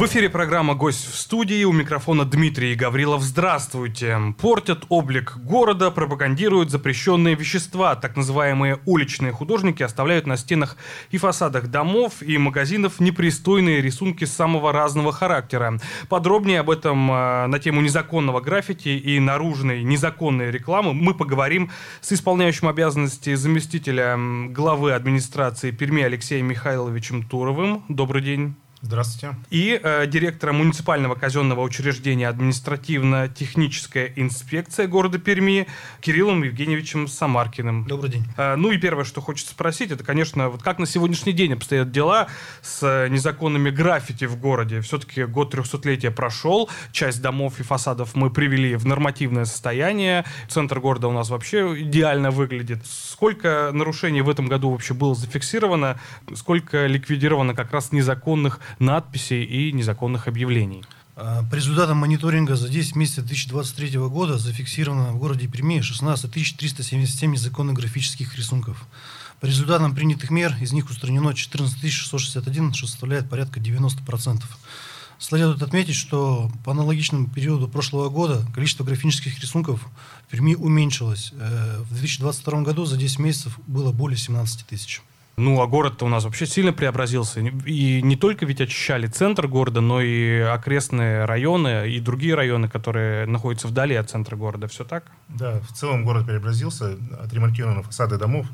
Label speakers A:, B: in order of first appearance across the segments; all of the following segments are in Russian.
A: В
B: эфире программа «Гость в студии». У микрофона Дмитрий Гаврилов. Здравствуйте. Портят облик города, пропагандируют запрещенные вещества. Так называемые уличные художники оставляют на стенах и фасадах домов и магазинов непристойные рисунки самого разного характера. Подробнее об этом э, на тему незаконного граффити и наружной незаконной рекламы мы поговорим с исполняющим обязанности заместителя главы администрации Перми Алексеем Михайловичем Туровым. Добрый день.
C: Здравствуйте.
B: И э, директора муниципального казенного учреждения административно-техническая инспекция города Перми Кириллом Евгеньевичем Самаркиным.
C: Добрый день.
B: Э, ну и первое, что хочется спросить, это, конечно, вот как на сегодняшний день обстоят дела с э, незаконными граффити в городе. Все-таки год трехсотлетия прошел, часть домов и фасадов мы привели в нормативное состояние, центр города у нас вообще идеально выглядит. Сколько нарушений в этом году вообще было зафиксировано, сколько ликвидировано как раз незаконных надписей и незаконных объявлений.
C: А, по результатам мониторинга за 10 месяцев 2023 года зафиксировано в городе Перми 16 377 незаконных графических рисунков. По результатам принятых мер из них устранено 14 661, что составляет порядка 90%. Следует отметить, что по аналогичному периоду прошлого года количество графических рисунков в Перми уменьшилось. Э, в 2022 году за 10 месяцев было более 17 тысяч.
B: Ну, а город-то у нас вообще сильно преобразился. И не только ведь очищали центр города, но и окрестные районы, и другие районы, которые находятся вдали от центра города. Все так?
D: Да, в целом город преобразился, отремонтированы фасады домов.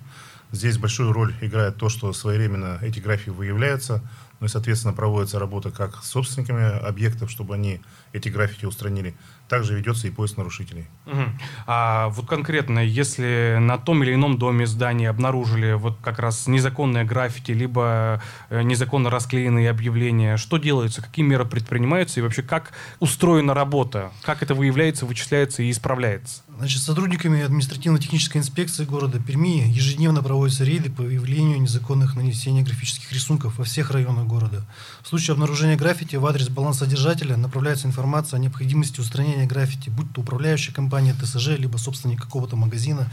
D: Здесь большую роль играет то, что своевременно эти графики выявляются, ну и, соответственно, проводится работа как с собственниками объектов, чтобы они эти граффити устранили. Также ведется и поиск нарушителей.
B: Угу. А вот конкретно, если на том или ином доме здания обнаружили вот как раз незаконное граффити, либо э, незаконно расклеенные объявления, что делается, какие меры предпринимаются и вообще как устроена работа, как это выявляется, вычисляется и исправляется?
C: Значит, сотрудниками административно-технической инспекции города Перми ежедневно проводятся рейды по выявлению незаконных нанесений графических рисунков во всех районах города. В случае обнаружения граффити в адрес балансодержателя направляется информация о необходимости устранения граффити, будь то управляющая компания ТСЖ, либо собственник какого-то магазина,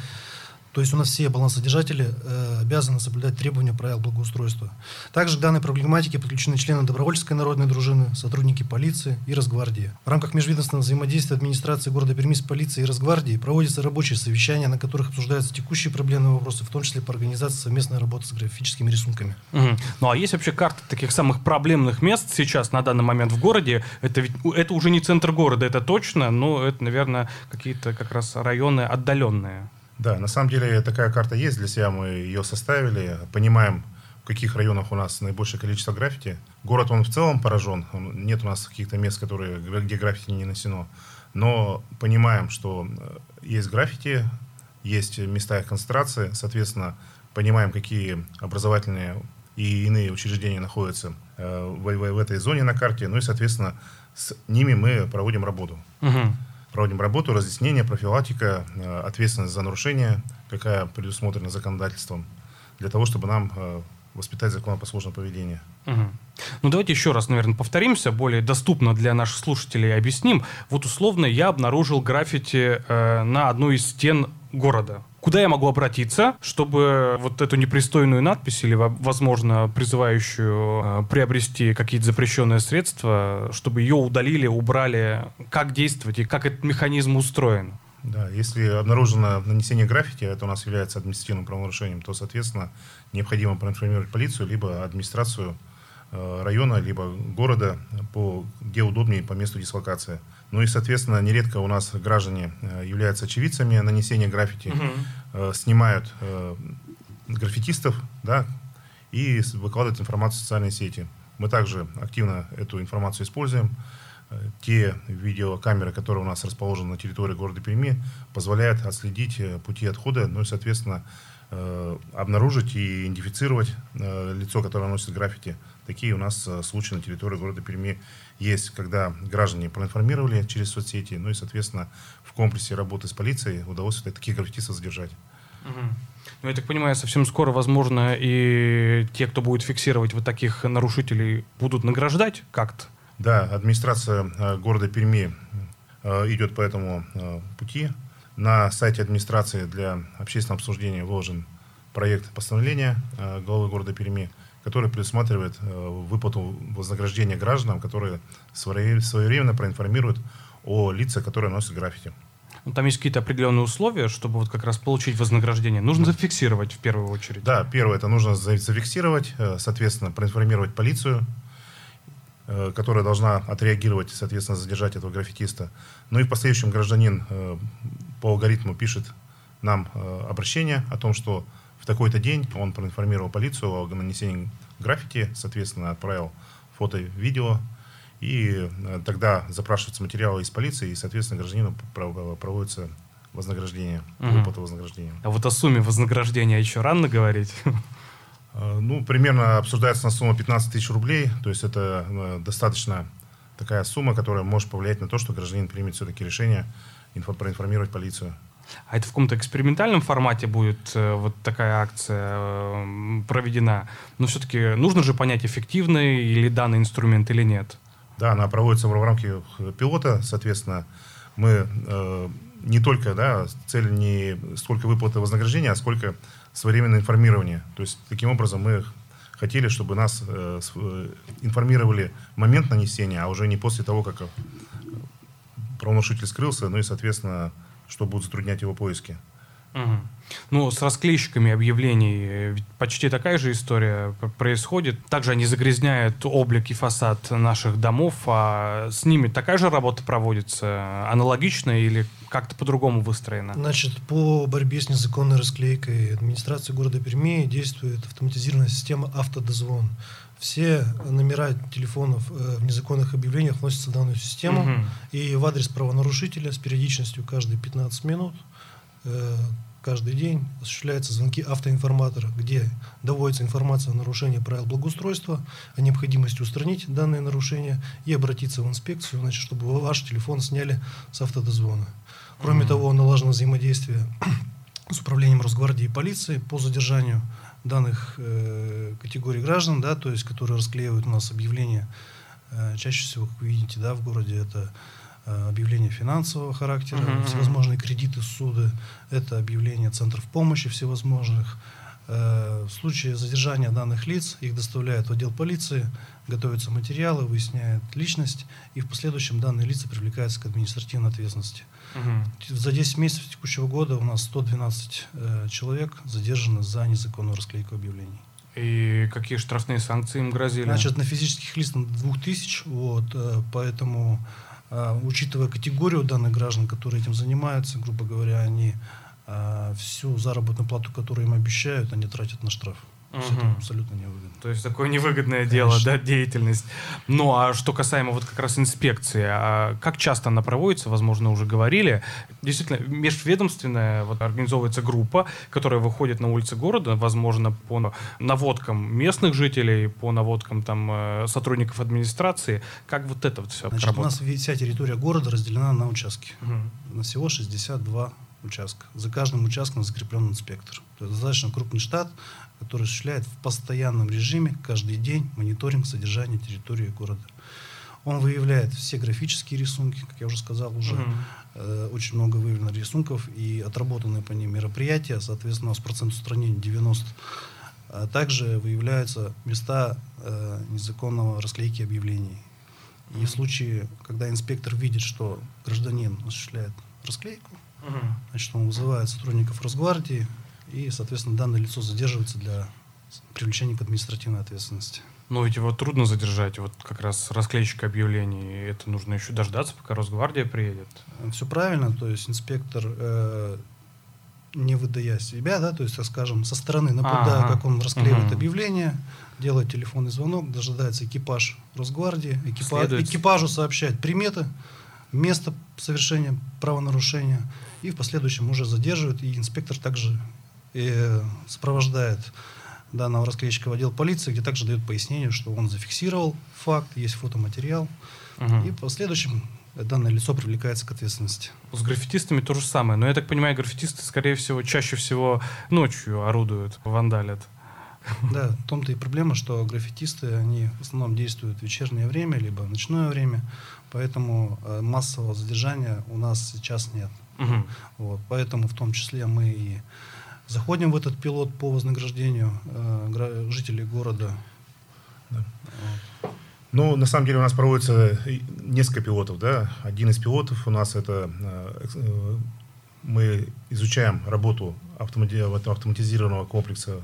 C: то есть у нас все балансодержатели э, обязаны соблюдать требования правил благоустройства. Также к данной проблематике подключены члены добровольческой народной дружины, сотрудники полиции и Росгвардии. В рамках межведомственного взаимодействия администрации города Перми с полицией и Росгвардией проводятся рабочие совещания, на которых обсуждаются текущие проблемные вопросы, в том числе по организации совместной работы с графическими рисунками.
B: Угу. Ну а есть вообще карта таких самых проблемных мест сейчас на данный момент в городе? Это ведь это уже не центр города, это точно, но это, наверное, какие-то как раз районы отдаленные.
D: Да, на самом деле такая карта есть для себя, мы ее составили, понимаем, в каких районах у нас наибольшее количество граффити. Город, он в целом поражен, нет у нас каких-то мест, которые, где граффити не нанесено, но понимаем, что э, есть граффити, есть места их концентрации, соответственно, понимаем, какие образовательные и иные учреждения находятся э, в, в, в этой зоне на карте, ну и, соответственно, с ними мы проводим работу. Угу проводим работу, разъяснение, профилактика, э, ответственность за нарушение, какая предусмотрена законодательством, для того, чтобы нам э, воспитать законопослушное поведение.
B: Угу. Ну давайте еще раз, наверное, повторимся, более доступно для наших слушателей объясним. Вот условно я обнаружил граффити э, на одной из стен города. Куда я могу обратиться, чтобы вот эту непристойную надпись или, возможно, призывающую э, приобрести какие-то запрещенные средства, чтобы ее удалили, убрали? Как действовать и как этот механизм устроен?
D: Да, если обнаружено нанесение граффити, это у нас является административным правонарушением, то, соответственно, необходимо проинформировать полицию, либо администрацию э, района, либо города, по, где удобнее по месту дислокации. Ну и, соответственно, нередко у нас граждане э, являются очевидцами нанесения граффити, угу. снимают э, граффитистов, да, и выкладывают информацию в социальные сети. Мы также активно эту информацию используем. Те видеокамеры, которые у нас расположены на территории города Перми, позволяют отследить пути отхода, ну и, соответственно, обнаружить и идентифицировать лицо, которое носит граффити. Такие у нас э, случаи на территории города Перми есть, когда граждане проинформировали через соцсети, ну и, соответственно, в комплексе работы с полицией удалось таких граффитистов задержать.
B: Угу. Ну, я так понимаю, совсем скоро, возможно, и те, кто будет фиксировать вот таких нарушителей, будут награждать как-то?
D: Да, администрация э, города Перми э, идет по этому э, пути. На сайте администрации для общественного обсуждения выложен проект постановления главы города Перми, который предусматривает выплату вознаграждения гражданам, которые своевременно проинформируют о лицах, которые носят граффити.
B: Ну, там есть какие-то определенные условия, чтобы вот как раз получить вознаграждение. Нужно зафиксировать в первую очередь.
D: Да, первое, это нужно зафиксировать, соответственно, проинформировать полицию, Э, которая должна отреагировать, соответственно, задержать этого граффитиста. Ну и в последующем гражданин э, по алгоритму пишет нам э, обращение о том, что в такой-то день он проинформировал полицию о нанесении граффити, соответственно, отправил фото, видео, и тогда запрашиваются материалы из полиции, и, соответственно, гражданину проводится вознаграждение, выплата вознаграждения.
B: А вот о сумме вознаграждения еще рано говорить?
D: Э, ну, примерно обсуждается на сумму 15 тысяч рублей, то есть это э, достаточно такая сумма, которая может повлиять на то, что гражданин примет все-таки решение инфо проинформировать полицию.
B: А это в каком-то экспериментальном формате будет э, вот такая акция э, проведена? Но все-таки нужно же понять, эффективный или данный инструмент или нет.
D: Да, она проводится в рамках пилота, соответственно, мы э, не только, да, цель не столько выплаты вознаграждения, а сколько своевременное информирование. То есть таким образом мы хотели, чтобы нас э, э, информировали момент нанесения, а уже не после того, как правонарушитель скрылся, ну и, соответственно, что будет затруднять его поиски.
B: Угу. Ну, с расклейщиками объявлений ведь почти такая же история происходит. Также они загрязняют облик и фасад наших домов, а с ними такая же работа проводится, аналогичная или как-то по-другому выстроена?
C: Значит, по борьбе с незаконной расклейкой администрации города Перми действует автоматизированная система автодозвон. Все номера телефонов э, в незаконных объявлениях вносятся в данную систему, угу. и в адрес правонарушителя с периодичностью каждые 15 минут э, каждый день осуществляются звонки автоинформатора, где доводится информация о нарушении правил благоустройства, о необходимости устранить данные нарушения и обратиться в инспекцию, значит, чтобы ваш телефон сняли с автодозвона. Кроме mm-hmm. того, налажено взаимодействие с управлением Росгвардии и полиции по задержанию данных э, категорий граждан, да, то есть которые расклеивают у нас объявления. Э, чаще всего, как вы видите, да, в городе это Э, объявления финансового характера, uh-huh. всевозможные кредиты, суды, это объявления центров помощи всевозможных. Э, в случае задержания данных лиц их доставляют в отдел полиции, готовятся материалы, выясняют личность, и в последующем данные лица привлекаются к административной ответственности. Угу. За 10 месяцев текущего года у нас 112 э, человек задержаны за незаконную расклейку объявлений.
B: И какие штрафные санкции им грозили?
C: Значит, на физических лиц 2000, вот, э, поэтому а, учитывая категорию данных граждан, которые этим занимаются, грубо говоря, они а, всю заработную плату, которую им обещают, они тратят на штраф.
B: Угу. Это абсолютно невыгодно. То есть такое невыгодное Конечно. дело, да, деятельность. Ну а что касаемо вот как раз инспекции, а как часто она проводится, возможно, уже говорили. Действительно, межведомственная вот, организовывается группа, которая выходит на улицы города, возможно, по наводкам местных жителей, по наводкам там э, сотрудников администрации. Как вот это вот все
C: Значит, работает? у нас вся территория города разделена на участки. Угу. На всего 62 участка. За каждым участком закреплен инспектор. То есть достаточно крупный штат, который осуществляет в постоянном режиме каждый день мониторинг содержания территории города. Он выявляет все графические рисунки, как я уже сказал, уже uh-huh. э, очень много выявлено рисунков и отработаны по ним мероприятия, соответственно, у нас процент устранения 90. А также выявляются места э, незаконного расклейки объявлений. И в случае, когда инспектор видит, что гражданин осуществляет расклейку, uh-huh. значит, он вызывает сотрудников Росгвардии, и, соответственно, данное лицо задерживается для привлечения к административной ответственности.
B: Но ведь его трудно задержать, вот как раз расклейщик объявлений, это нужно еще дождаться, пока Росгвардия приедет.
C: Все правильно, то есть инспектор, э, не выдая себя, да, то есть, так скажем, со стороны наблюдая, ага. как он расклеивает угу. объявление, делает телефонный звонок, дожидается экипаж Росгвардии, экипаж, экипажу сообщает приметы, место совершения правонарушения, и в последующем уже задерживают, и инспектор также и сопровождает данного расклеечка в отдел полиции, где также дает пояснение, что он зафиксировал факт, есть фотоматериал,
B: Мгм.
C: и в последующем данное лицо привлекается к ответственности.
B: С граффитистами то же самое. Но я так понимаю, граффитисты, скорее всего, чаще всего ночью орудуют, вандалят.
C: Да, в том-то и проблема, что граффитисты, они в основном действуют в вечернее время, либо в ночное время, поэтому э, массового задержания у нас сейчас нет.
B: Мгм.
C: Вот, поэтому в том числе мы и заходим в этот пилот по вознаграждению э, жителей города.
D: Ну, на самом деле у нас проводится несколько пилотов, да. Один из пилотов у нас это э, э, мы изучаем работу автомати- автоматизированного комплекса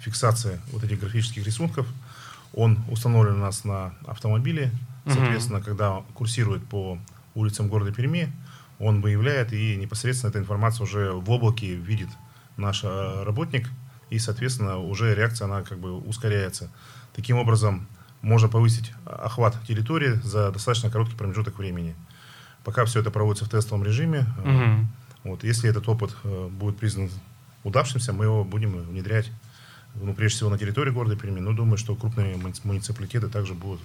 D: фиксации вот этих графических рисунков. Он установлен у нас на автомобиле. Соответственно, когда курсирует по улицам города Перми, он выявляет и непосредственно эта информация уже в облаке видит наш э, работник, и, соответственно, уже реакция, она как бы ускоряется. Таким образом, можно повысить охват территории за достаточно короткий промежуток времени. Пока все это проводится в тестовом режиме,
B: Мгм.
D: вот, если этот опыт э, будет признан удавшимся, мы его будем внедрять, ну, прежде всего, на территории города Перми. Но думаю, что крупные муни- муниципалитеты также будут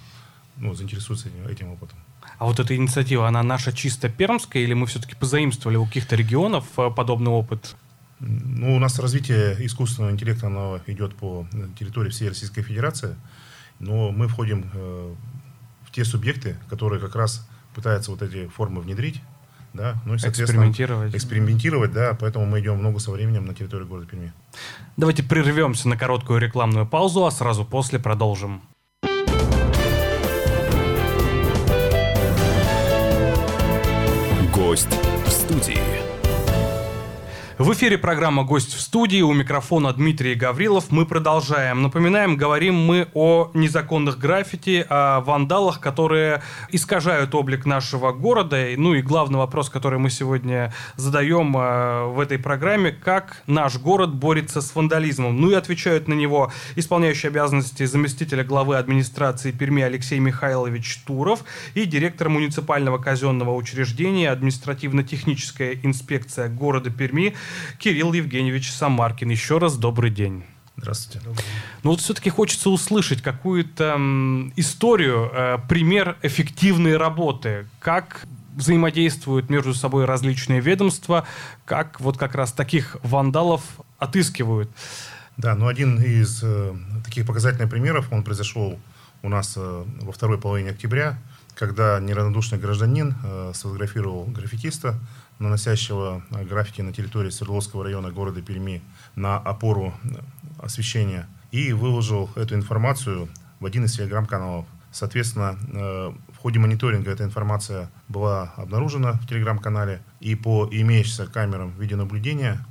D: ну, заинтересуются этим, этим опытом.
B: А вот эта инициатива, она наша чисто пермская, или мы все-таки позаимствовали у каких-то регионов э, подобный опыт?
D: Ну, у нас развитие искусственного интеллекта оно идет по территории всей Российской Федерации, но мы входим э, в те субъекты, которые как раз пытаются вот эти формы внедрить, да, ну и, соответственно,
B: Экспериментировать.
D: экспериментировать, да, поэтому мы идем в ногу со временем на территории города Перми.
B: Давайте прервемся на короткую рекламную паузу, а сразу после продолжим.
E: Гость в студии.
B: В эфире программа «Гость в студии». У микрофона Дмитрий Гаврилов. Мы продолжаем. Напоминаем, говорим мы о незаконных граффити, о вандалах, которые искажают облик нашего города. Ну и главный вопрос, который мы сегодня задаем э, в этой программе, как наш город борется с вандализмом. Ну и отвечают на него исполняющий обязанности заместителя главы администрации Перми Алексей Михайлович Туров и директор муниципального казенного учреждения административно-техническая инспекция города Перми Кирилл Евгеньевич Самаркин. Еще раз добрый день.
D: Здравствуйте.
B: Но вот все-таки хочется услышать какую-то м, историю, э, пример эффективной работы. Как взаимодействуют между собой различные ведомства, как вот как раз таких вандалов отыскивают.
D: Да, ну один из э, таких показательных примеров, он произошел у нас э, во второй половине октября, когда неравнодушный гражданин э, сфотографировал граффитиста, наносящего э, граффити на территории Свердловского района города Перми на опору э, освещения, и выложил эту информацию в один из телеграм-каналов. Соответственно, э, в ходе мониторинга эта информация была обнаружена в телеграм-канале, и по имеющимся камерам видеонаблюдения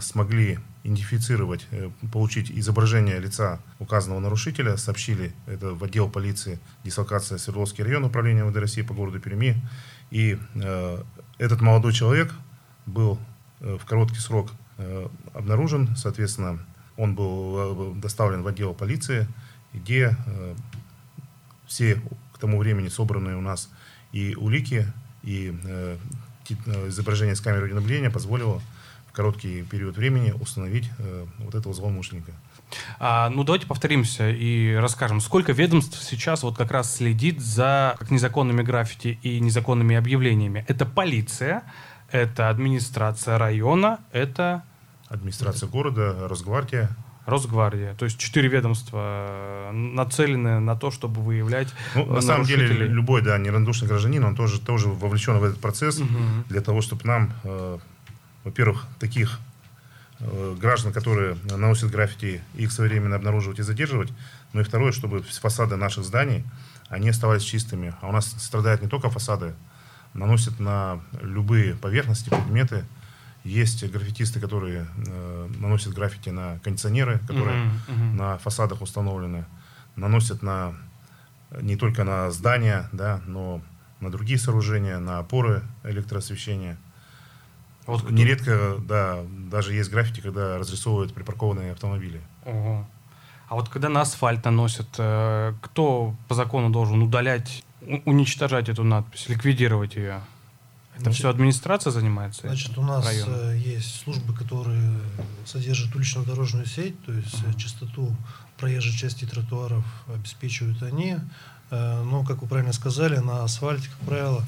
D: смогли идентифицировать, получить изображение лица указанного нарушителя, сообщили это в отдел полиции дислокация Свердловский район управления МВД России по городу Перми. И этот молодой человек был э, в короткий срок э, обнаружен, соответственно, он был э, доставлен в отдел полиции, где все к тому времени собранные у нас и улики, и изображение с камеры видеонаблюдения позволило в короткий период времени установить вот этого злоумышленника.
B: А, ну, давайте повторимся и расскажем, сколько ведомств сейчас вот как раз следит за как незаконными граффити и незаконными объявлениями. Это полиция, это администрация района, это
D: Администрация города, Росгвардия.
B: Росгвардия. То есть четыре ведомства э, нацелены на то, чтобы выявлять
D: Ну,
B: э,
D: на самом деле, любой да, неравнодушный гражданин, он тоже, тоже вовлечен в этот процесс
B: Мгм.
D: для того, чтобы нам, э, во-первых, таких граждан, которые наносят граффити, их своевременно обнаруживать и задерживать. Ну и второе, чтобы фасады наших зданий, они оставались чистыми. А у нас страдают не только фасады, наносят на любые поверхности, предметы. Есть граффитисты, которые э, наносят граффити на кондиционеры, которые
B: Мгм, мгм.
D: на фасадах установлены, наносят на не только на здания, да, но на другие сооружения, на опоры электроосвещения.
B: Вот кто-
D: Нередко, да, даже есть граффити, когда разрисовывают припаркованные автомобили.
B: Ого. А вот когда на асфальт наносят, э, кто по закону должен удалять, уничтожать эту надпись, ликвидировать ее? Это все администрация занимается?
C: Значит, у нас района? есть службы, которые содержат улично-дорожную сеть, то есть uh-huh. частоту проезжей части тротуаров обеспечивают они. Но, как вы правильно сказали, на асфальте, как правило,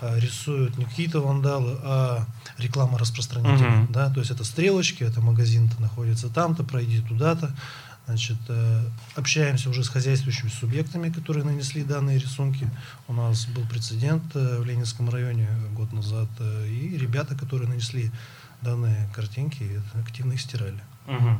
C: рисуют не какие-то вандалы, а реклама распространителя. Uh-huh. Да? То есть это стрелочки, это магазин-то находится там-то, пройди туда-то. Значит, э, общаемся уже с хозяйствующими субъектами, которые нанесли данные рисунки. У нас был прецедент э, в Ленинском районе год назад, э, и ребята, которые нанесли данные картинки, активно их стирали.
B: Угу.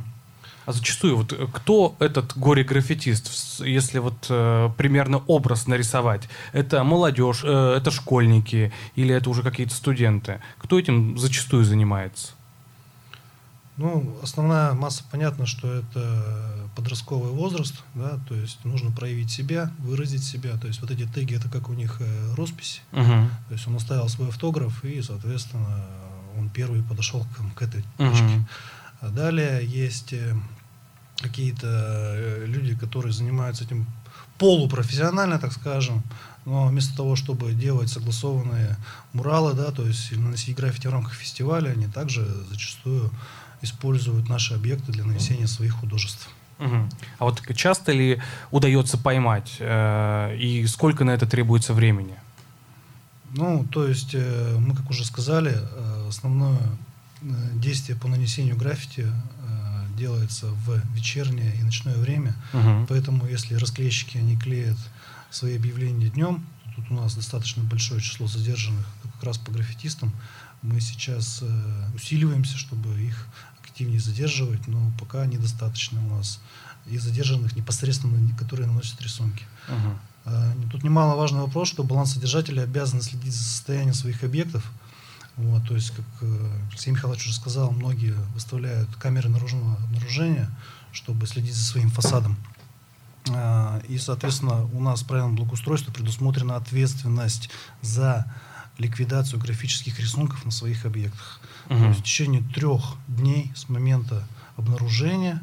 B: А зачастую вот кто этот горе-граффитист, если вот э, примерно образ нарисовать? Это молодежь, э, это школьники или это уже какие-то студенты? Кто этим зачастую занимается?
C: Ну, основная масса, понятно, что это подростковый возраст, да, то есть нужно проявить себя, выразить себя, то есть вот эти теги, это как у них э, росписи, uh-huh. то есть он оставил свой автограф, и, соответственно, он первый подошел к, к этой uh-huh. А далее есть э, какие-то э, люди, которые занимаются этим полупрофессионально, так скажем, но вместо того, чтобы делать согласованные муралы, да, то есть наносить граффити в рамках фестиваля, они также зачастую используют наши объекты для нанесения своих художеств.
B: Угу. А вот часто ли удается поймать э, и сколько на это требуется времени?
C: Ну, то есть э, мы, как уже сказали, э, основное действие по нанесению граффити э, делается в вечернее и ночное время, угу. поэтому если расклейщики они клеят свои объявления днем, тут у нас достаточно большое число задержанных как раз по граффитистам, мы сейчас э, усиливаемся, чтобы их активнее задерживать, но пока недостаточно у нас и задержанных непосредственно, которые наносят рисунки. Uh-huh. Тут немаловажный вопрос, что балансодержатели обязаны следить за состоянием своих объектов. Вот, то есть, как э, Алексей Михайлович уже сказал, многие выставляют камеры наружного обнаружения, чтобы следить за своим фасадом. А, и, соответственно, у нас в правилам благоустройства предусмотрена ответственность за ликвидацию графических рисунков на своих объектах. Угу. То есть в течение трех дней с момента обнаружения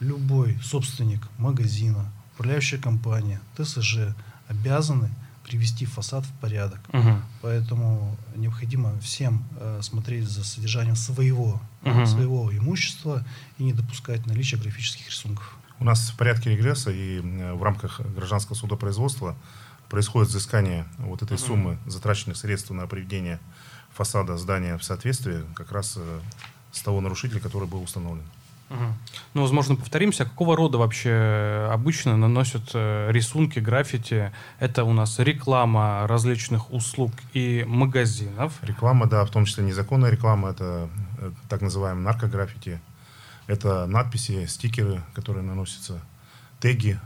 C: любой собственник магазина, управляющая компания, ТСЖ обязаны привести фасад в порядок. Угу. Поэтому необходимо всем э, смотреть за содержанием своего, угу. своего имущества и не допускать наличия графических рисунков.
D: У нас в порядке регресса и э, в рамках гражданского судопроизводства происходит взыскание вот этой угу. суммы затраченных средств на приведение фасада здания в соответствии как раз э, с того нарушителя, который был установлен.
B: Угу. Ну, возможно, повторимся, какого рода вообще обычно наносят э, рисунки, граффити? Это у нас реклама различных услуг и магазинов.
D: Реклама, да, в том числе незаконная реклама, это э, так называемый наркограффити. Это надписи, стикеры, которые наносятся, теги,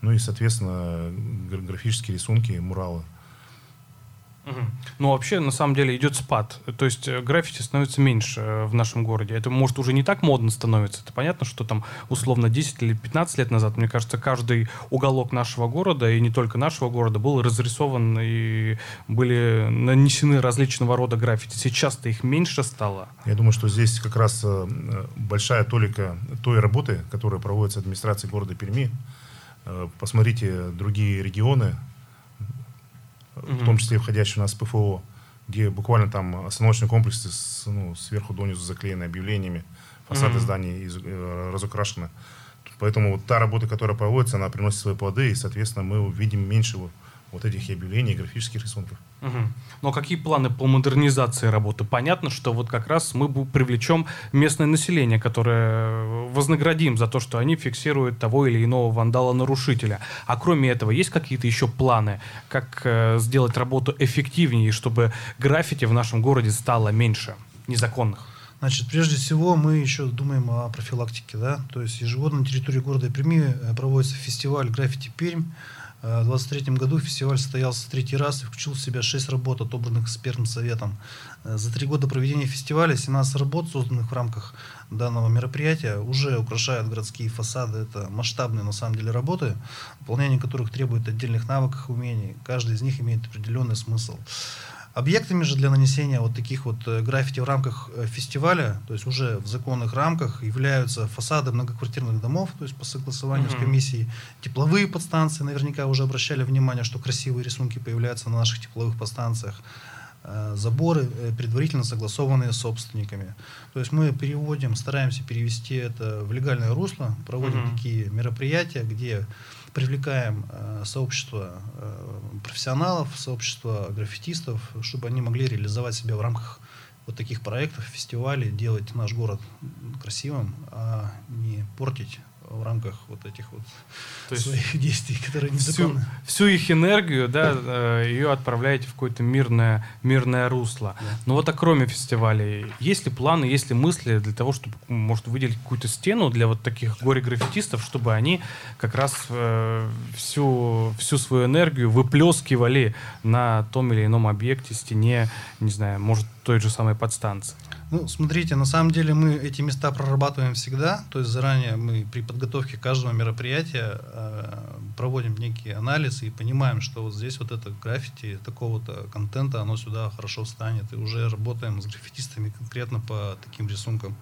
D: ну и, соответственно, графические рисунки, муралы.
B: Угу. Ну, вообще, на самом деле, идет спад. То есть э, граффити становится меньше э, в нашем городе. Это, может, уже не так модно становится. Это понятно, что там, условно, 10 или 15 лет назад, мне кажется, каждый уголок нашего города, и не только нашего города, был разрисован и были нанесены различного рода граффити. Сейчас-то их меньше стало.
D: Я думаю, что здесь как раз э, большая толика той работы, которая проводится администрацией города Перми, посмотрите другие регионы, mm-hmm. в том числе входящие у нас в ПФО, где буквально там остановочные комплексы с, ну, сверху донизу заклеены объявлениями, фасады mm-hmm. зданий из, э, разукрашены. Поэтому вот та работа, которая проводится, она приносит свои плоды, и, соответственно, мы увидим меньше вот этих объявлений и графических рисунков.
B: Угу. Но какие планы по модернизации работы? Понятно, что вот как раз мы привлечем местное население, которое вознаградим за то, что они фиксируют того или иного вандала-нарушителя. А кроме этого, есть какие-то еще планы, как э, сделать работу эффективнее, чтобы граффити в нашем городе стало меньше незаконных?
C: Значит, прежде всего мы еще думаем о профилактике, да, то есть ежегодно на территории города Перми э, проводится фестиваль «Граффити Пермь», в 2023 году фестиваль состоялся третий раз и включил в себя 6 работ, отобранных экспертным советом. Э, за три года проведения фестиваля 17 работ, созданных в рамках данного мероприятия, уже украшают городские фасады. Это масштабные на самом деле работы, выполнение которых требует отдельных навыков и умений. Каждый из них имеет определенный смысл. Объектами же для нанесения вот таких вот э, граффити в рамках э, фестиваля, то есть уже в законных рамках, являются фасады многоквартирных домов, то есть по согласованию uh-huh. с комиссией, тепловые подстанции, наверняка уже обращали внимание, что красивые рисунки появляются на наших тепловых подстанциях, э, заборы, предварительно согласованные с собственниками. То есть мы переводим, стараемся перевести это в легальное русло, проводим mm-hmm. такие мероприятия, где привлекаем э, сообщество э, профессионалов, сообщество граффитистов, чтобы они могли реализовать себя в рамках вот таких проектов, фестивалей, делать наш город красивым, а не портить в рамках вот этих вот То своих действий, которые незаконны.
B: Всю, всю их энергию, да, э, ее отправляете в какое-то мирное, мирное русло. Да. Но вот а кроме фестивалей, есть ли планы, есть ли мысли для того, чтобы, может, выделить какую-то стену для вот таких горе-граффитистов, чтобы они как раз э, всю, всю свою энергию выплескивали на том или ином объекте, стене, не знаю, может, той же самой подстанции?
C: Ну, смотрите, на самом деле мы эти места прорабатываем всегда, то есть заранее мы при подготовке каждого мероприятия э, проводим некий анализ и понимаем, что вот здесь вот это граффити такого-то контента, оно сюда хорошо встанет, и уже работаем с граффитистами конкретно по таким рисункам.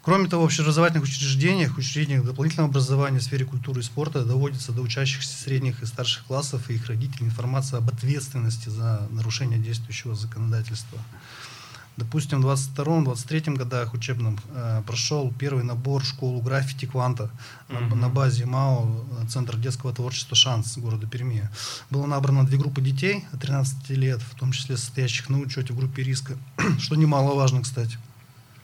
C: Кроме того, в общеобразовательных учреждениях, учреждениях дополнительного образования в сфере культуры и спорта доводится до учащихся средних и старших классов и их родителей информация об ответственности за нарушение действующего законодательства. Допустим, в 22-23 годах учебном э, прошел первый набор в школу граффити «Кванта» mm-hmm. на, на базе МАО, э, Центр детского творчества «Шанс» города Перми. Было набрано две группы детей от 13 лет, в том числе состоящих на учете в группе риска, что немаловажно, кстати.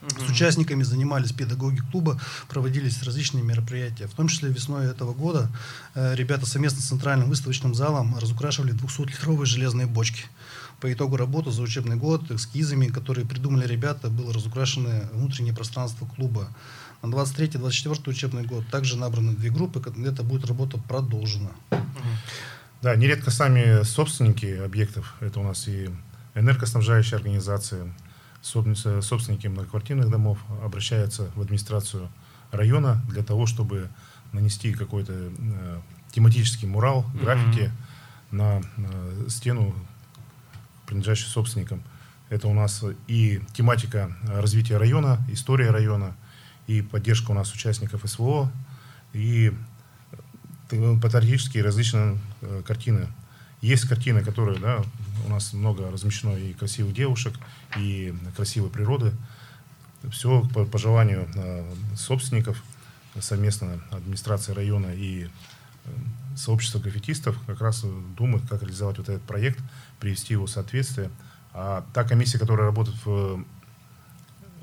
C: С участниками занимались педагоги клуба, проводились различные мероприятия. В том числе весной этого года э, ребята совместно с Центральным выставочным залом разукрашивали 200-литровые железные бочки. По итогу работы за учебный год эскизами, которые придумали ребята, было разукрашено внутреннее пространство клуба. На 23-24 учебный год также набраны две группы, это будет работа продолжена.
D: Да, нередко сами собственники объектов, это у нас и энергоснабжающие организации, собственники многоквартирных домов обращаются в администрацию района для того, чтобы нанести какой-то э, тематический мурал, граффити mm-hmm. на, на стену принадлежащий собственникам. Это у нас и тематика развития района, история района, и поддержка у нас участников СВО, и э, патриотические различные э, картины. Есть картины, которые, да, у нас много размещено и красивых девушек, и красивой природы. Все по, по желанию э, собственников, совместно администрация района и сообщество граффитистов как раз думает, как реализовать вот этот проект, привести его в соответствие. А та комиссия, которая работает в,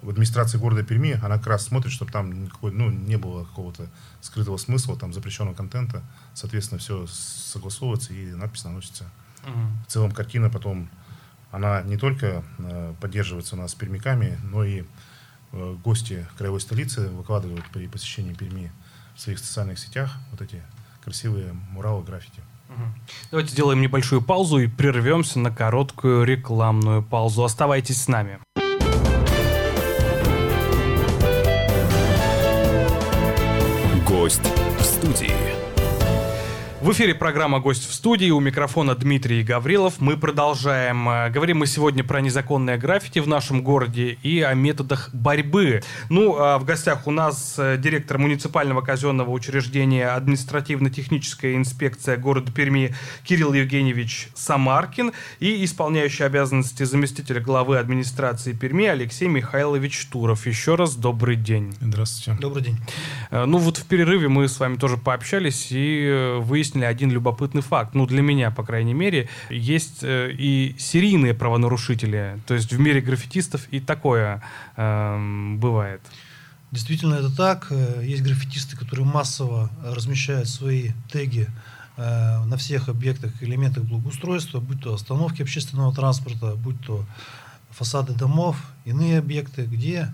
D: в администрации города Перми, она как раз смотрит, чтобы там никакой, ну, не было какого-то скрытого смысла, там запрещенного контента. Соответственно, все согласовывается и надпись наносится. Угу. В целом картина потом, она не только э, поддерживается у нас пермяками, но и э, гости краевой столицы выкладывают при посещении Перми в своих социальных сетях вот эти красивые муралы, граффити.
B: Давайте сделаем небольшую паузу и прервемся на короткую рекламную паузу. Оставайтесь с нами.
E: Гость в студии.
B: В эфире программа «Гость в студии». У микрофона Дмитрий Гаврилов. Мы продолжаем. Э, говорим мы сегодня про незаконное граффити в нашем городе и о методах борьбы. Ну, а в гостях у нас э, директор муниципального казенного учреждения административно-техническая инспекция города Перми Кирилл Евгеньевич Самаркин и исполняющий обязанности заместителя главы администрации Перми Алексей Михайлович Туров. Еще раз добрый день.
D: Здравствуйте.
C: Добрый день.
B: Э, ну вот в перерыве мы с вами тоже пообщались и выяснили, выяснили один любопытный факт. Ну, для меня, по крайней мере, есть э, и серийные правонарушители. То есть в мире граффитистов и такое э, бывает.
C: Действительно, это так. Э, есть граффитисты, которые массово размещают свои теги э, на всех объектах, элементах благоустройства, будь то остановки общественного транспорта, будь то фасады домов, иные объекты, где,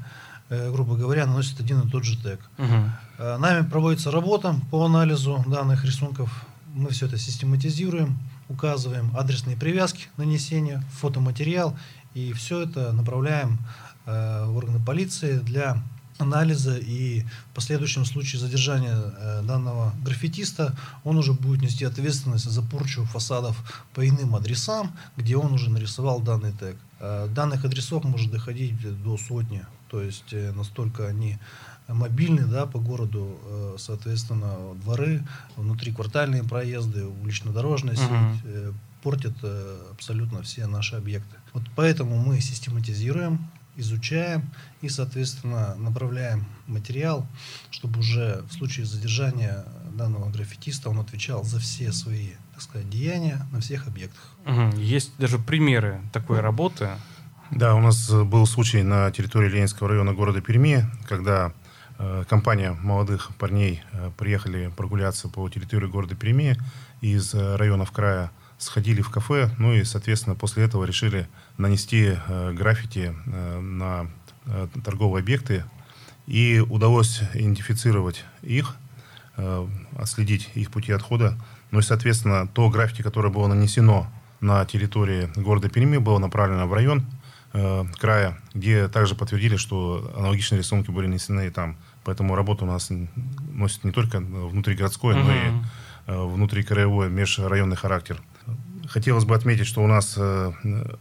C: грубо говоря, наносят один и тот же тег. Угу. Нами проводится работа по анализу данных рисунков мы все это систематизируем, указываем адресные привязки нанесения, фотоматериал, и все это направляем э, в органы полиции для анализа и в последующем случае задержания э, данного граффитиста он уже будет нести ответственность за порчу фасадов по иным адресам, где он уже нарисовал данный тег. Э, данных адресов может доходить до сотни, то есть э, настолько они мобильный, да, по городу, э, соответственно, дворы, внутриквартальные проезды, улично-дорожная сеть, портит э, абсолютно все наши объекты. Вот поэтому мы систематизируем, изучаем и, соответственно, направляем материал, чтобы уже в случае задержания данного граффитиста он отвечал за все свои, так сказать, деяния на всех объектах.
B: Угу. Есть даже примеры такой работы.
D: Да, у нас был случай на территории Ленинского района города Перми, когда э, компания молодых парней э, приехали прогуляться по территории города Перми из э, районов края сходили в кафе, ну и, соответственно, после этого решили нанести э, граффити э, на э, торговые объекты. И удалось идентифицировать их, э, отследить их пути отхода. Ну и, соответственно, то граффити, которое было нанесено на территории города Перми, было направлено в район э, края, где также подтвердили, что аналогичные рисунки были нанесены и там. Поэтому работа у нас носит не только внутригородской, uh-huh. но и э, внутрикраевой, межрайонный характер. Хотелось бы отметить, что у нас э,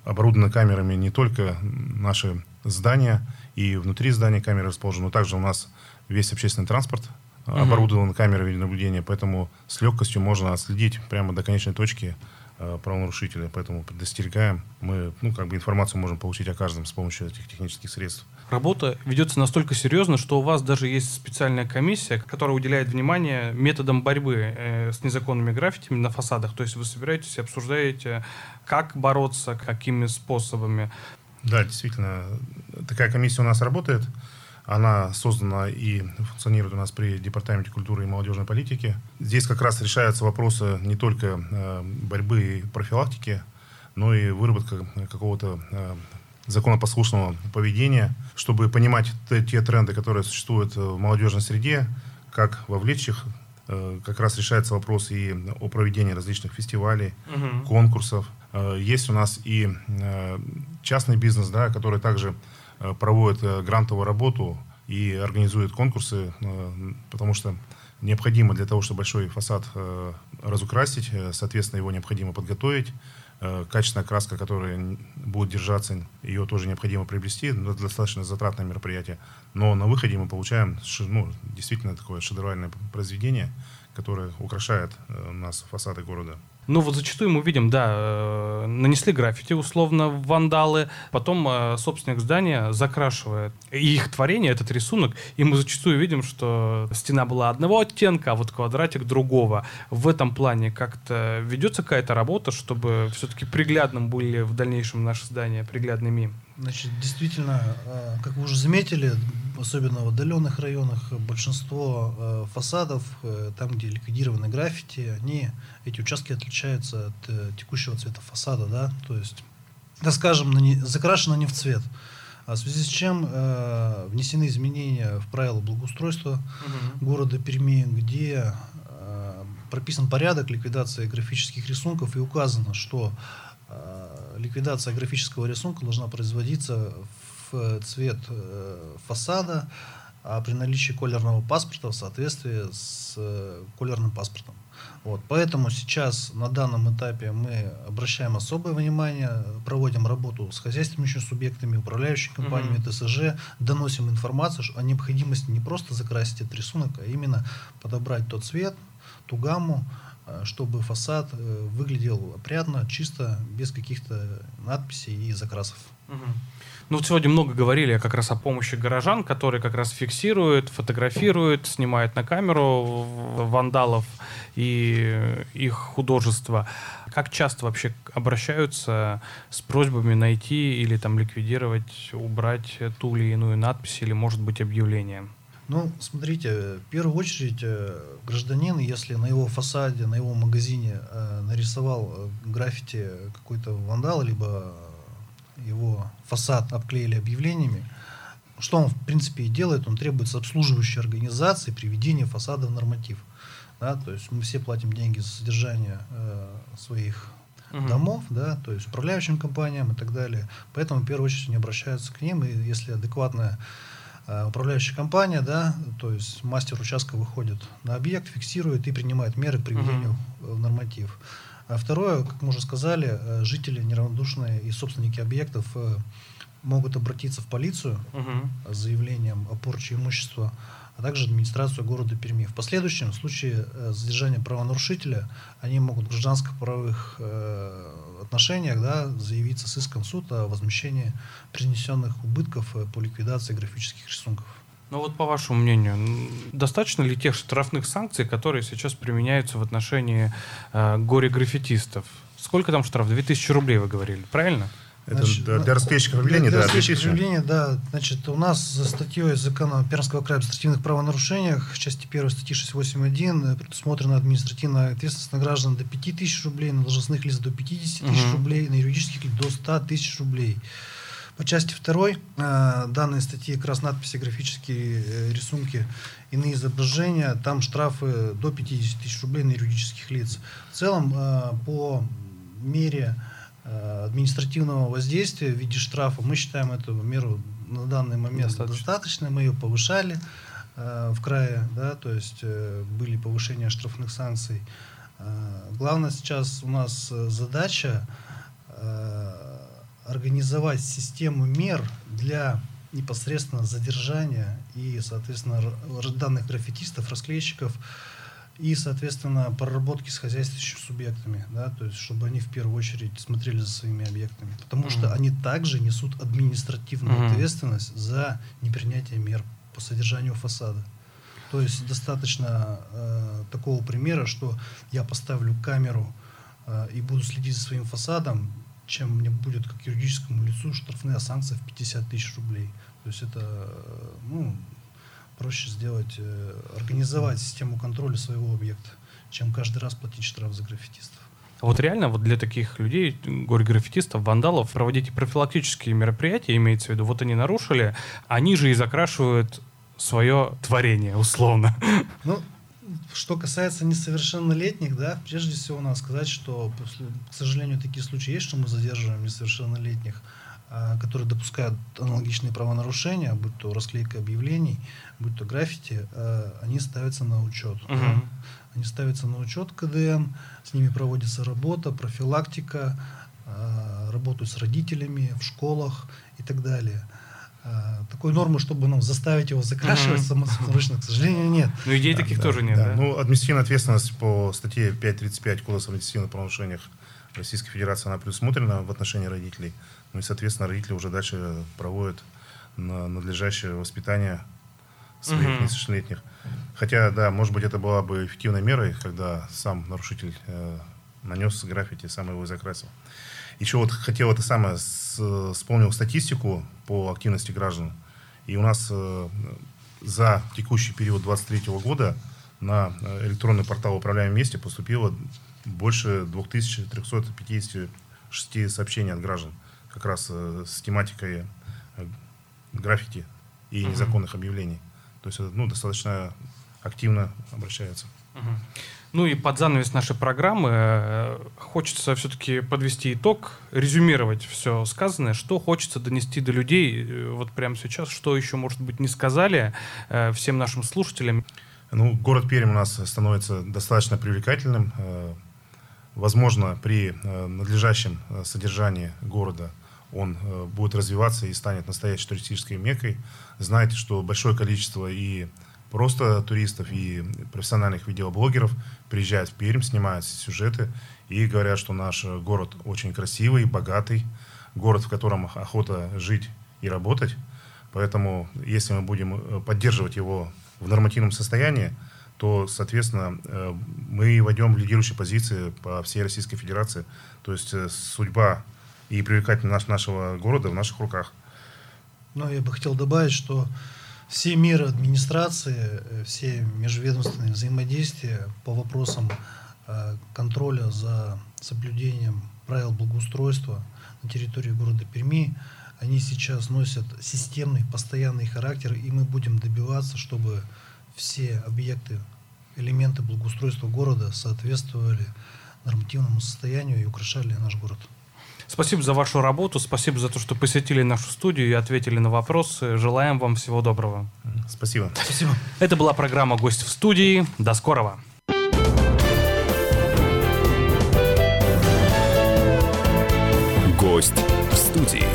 D: оборудованы камерами не только наши здания, и внутри здания камеры расположены, но также у нас весь общественный транспорт угу. оборудован камерой видеонаблюдения, поэтому с легкостью можно отследить прямо до конечной точки правонарушителя. Поэтому предостерегаем. Мы ну, как бы информацию можем получить о каждом с помощью этих технических средств.
B: Работа ведется настолько серьезно, что у вас даже есть специальная комиссия, которая уделяет внимание методам борьбы э, с незаконными граффитями на фасадах. То есть вы собираетесь и обсуждаете, как бороться, какими способами.
D: Да, действительно, такая комиссия у нас работает. Она создана и функционирует у нас при Департаменте культуры и молодежной политики. Здесь как раз решаются вопросы не только э, борьбы и профилактики, но и выработка какого-то э, законопослушного поведения, чтобы понимать те тренды, которые существуют в молодежной среде, как вовлечь их. Э, как раз решается вопрос и о проведении различных фестивалей, угу. конкурсов. Есть у нас и частный бизнес, да, который также проводит грантовую работу и организует конкурсы, потому что необходимо для того, чтобы большой фасад разукрасить, соответственно, его необходимо подготовить, Э, качественная краска, которая будет держаться, ее тоже необходимо приобрести. Это достаточно затратное мероприятие. Но на выходе мы получаем ну, действительно такое шедевральное произведение, которое украшает э, нас фасады города.
B: Ну вот зачастую мы видим, да, э, нанесли граффити условно вандалы, потом э, собственник здания закрашивает их творение, этот рисунок, и мы зачастую видим, что стена была одного оттенка, а вот квадратик другого. В этом плане как-то ведется какая-то работа, чтобы все-таки приглядным были в дальнейшем наши здания, приглядными?
C: Значит, действительно, э, как вы уже заметили, особенно в отдаленных районах, большинство э, фасадов, э, там, где ликвидированы граффити, они, эти участки отличаются от текущего цвета фасада, да, то есть, да скажем, закрашено не в цвет. А в связи с чем э, внесены изменения в правила благоустройства угу. города Перми, где э, прописан порядок ликвидации графических рисунков и указано, что ликвидация графического рисунка должна производиться в цвет э, фасада, а при наличии колерного паспорта в соответствии с э, колерным паспортом. Вот. Поэтому сейчас на данном этапе мы обращаем особое внимание, проводим работу с хозяйственными субъектами, управляющими компаниями, mm-hmm. ТСЖ, доносим информацию о необходимости не просто закрасить этот рисунок, а именно подобрать тот цвет, ту гамму, Э, чтобы фасад э, выглядел опрятно, чисто, без каких-то надписей и закрасов.
B: Ну вот сегодня много говорили как раз о помощи горожан, которые как раз фиксируют, фотографируют, снимают на камеру вандалов и их художество. Как часто вообще обращаются с просьбами найти или там ликвидировать, убрать ту или иную надпись или, может быть, объявление?
C: Ну, смотрите, в первую очередь э, гражданин, если на его фасаде, на его магазине э, нарисовал э, граффити какой-то вандал, либо его фасад обклеили объявлениями, что он, в принципе, и делает, он требует с обслуживающей организации приведения фасада в норматив. Да, то есть мы все платим деньги за содержание э, своих угу. домов, да, то есть управляющим компаниям и так далее. Поэтому в первую очередь они обращаются к ним, и если адекватная управляющая компания, да, то есть мастер участка выходит на объект, фиксирует и принимает меры к приведению uh-huh. в норматив. А второе, как мы уже сказали, э, жители неравнодушные и собственники объектов могут обратиться в полицию uh-huh. с заявлением о порче имущества а также администрацию города Перми. В последующем, в случае э, задержания правонарушителя, они могут в гражданско-правовых э, отношениях да, заявиться с иском в суд о возмещении принесенных убытков по ликвидации графических рисунков.
B: Ну вот по вашему мнению, достаточно ли тех штрафных санкций, которые сейчас применяются в отношении э, горе-граффитистов? Сколько там штраф? 2000 рублей вы говорили, правильно?
D: Это Значит, для расстрельщиков объявления,
C: да? Для расстрельщиков объявления, да. Значит, у нас за статьей закона Пермского края об административных правонарушениях, в части 1 статьи 681, э, предусмотрена административная ответственность на граждан до 5000 рублей, на должностных лиц до 50 тысяч угу. рублей, на юридических лиц до 100 тысяч рублей. По части второй э, данной статьи как раз надписи, графические э, рисунки, иные изображения, там штрафы до 50 тысяч рублей на юридических лиц. В целом по мере административного воздействия в виде штрафа. Мы считаем эту меру на данный момент достаточно, достаточно мы ее повышали в крае, да, то есть были повышения штрафных санкций. Главное сейчас у нас задача организовать систему мер для непосредственно задержания и, соответственно, данных граффитистов, расклейщиков и, соответственно, проработки с хозяйствующими субъектами, да, то есть, чтобы они в первую очередь смотрели за своими объектами, потому mm-hmm. что они также несут административную mm-hmm. ответственность за непринятие мер по содержанию фасада. То есть достаточно э, такого примера, что я поставлю камеру э, и буду следить за своим фасадом, чем мне будет как юридическому лицу штрафная санкция в 50 тысяч рублей. То есть это ну, проще сделать, э, организовать систему контроля своего объекта, чем каждый раз платить штраф за граффитистов.
B: А вот реально вот для таких людей, горе-граффитистов, вандалов, проводите профилактические мероприятия, имеется в виду, вот они нарушили, они же и закрашивают свое творение, условно.
C: Ну, что касается несовершеннолетних, да, прежде всего надо сказать, что, к сожалению, такие случаи есть, что мы задерживаем несовершеннолетних, которые допускают аналогичные правонарушения, будь то расклейка объявлений, будь то граффити, а, они ставятся на учет. Uh-huh. Да? Они ставятся на учет КДН, с ними проводится работа, профилактика, а, работают с родителями в школах и так далее. А, такой нормы, чтобы ну, заставить его закрашивать mm-hmm. самосрочно, к сожалению, нет.
B: Ну, идей да, таких да, тоже нет, да?
D: да? Ну, административная ответственность по статье 5.35 Кодекса административных правонарушениях Российской Федерации, она предусмотрена в отношении родителей. Ну и, соответственно, родители уже дальше проводят на надлежащее воспитание своих mm-hmm. несовершеннолетних. Хотя, да, может быть, это была бы эффективной мерой, когда сам нарушитель э, нанес граффити, сам его и закрасил. Еще вот хотел это самое, с, вспомнил статистику по активности граждан. И у нас э, за текущий период 2023 года на э, электронный портал «Управляем вместе» поступило больше 2356 сообщений от граждан как раз э, с тематикой э, граффити и незаконных объявлений. То есть, ну, достаточно активно обращаются.
B: Uh-huh. Ну и под занавес нашей программы э, хочется все-таки подвести итог, резюмировать все сказанное, что хочется донести до людей вот прямо сейчас, что еще, может быть, не сказали всем нашим слушателям.
D: Ну, город Пермь у нас становится достаточно привлекательным. Возможно, при надлежащем содержании города он будет развиваться и станет настоящей туристической мекой. Знаете, что большое количество и просто туристов и профессиональных видеоблогеров приезжают в Пермь, снимают сюжеты и говорят, что наш город очень красивый, богатый, город, в котором охота жить и работать. Поэтому, если мы будем э, поддерживать его в нормативном состоянии, то, соответственно, э, мы войдем в лидирующие позиции по всей Российской Федерации. То есть э, судьба и привлекательность нашего города в наших руках.
C: Ну, я бы хотел добавить, что все меры администрации, э, все межведомственные взаимодействия по вопросам э, контроля за соблюдением правил благоустройства на территории города Перми, они сейчас носят системный, постоянный характер, и мы будем добиваться, чтобы все объекты, элементы благоустройства города соответствовали нормативному состоянию и украшали наш город.
B: Спасибо за вашу работу, спасибо за то, что посетили нашу студию и ответили на вопросы. Желаем вам всего доброго.
D: Спасибо.
C: Спасибо.
B: Это была программа «Гость в студии». До скорого.
E: Гость в студии.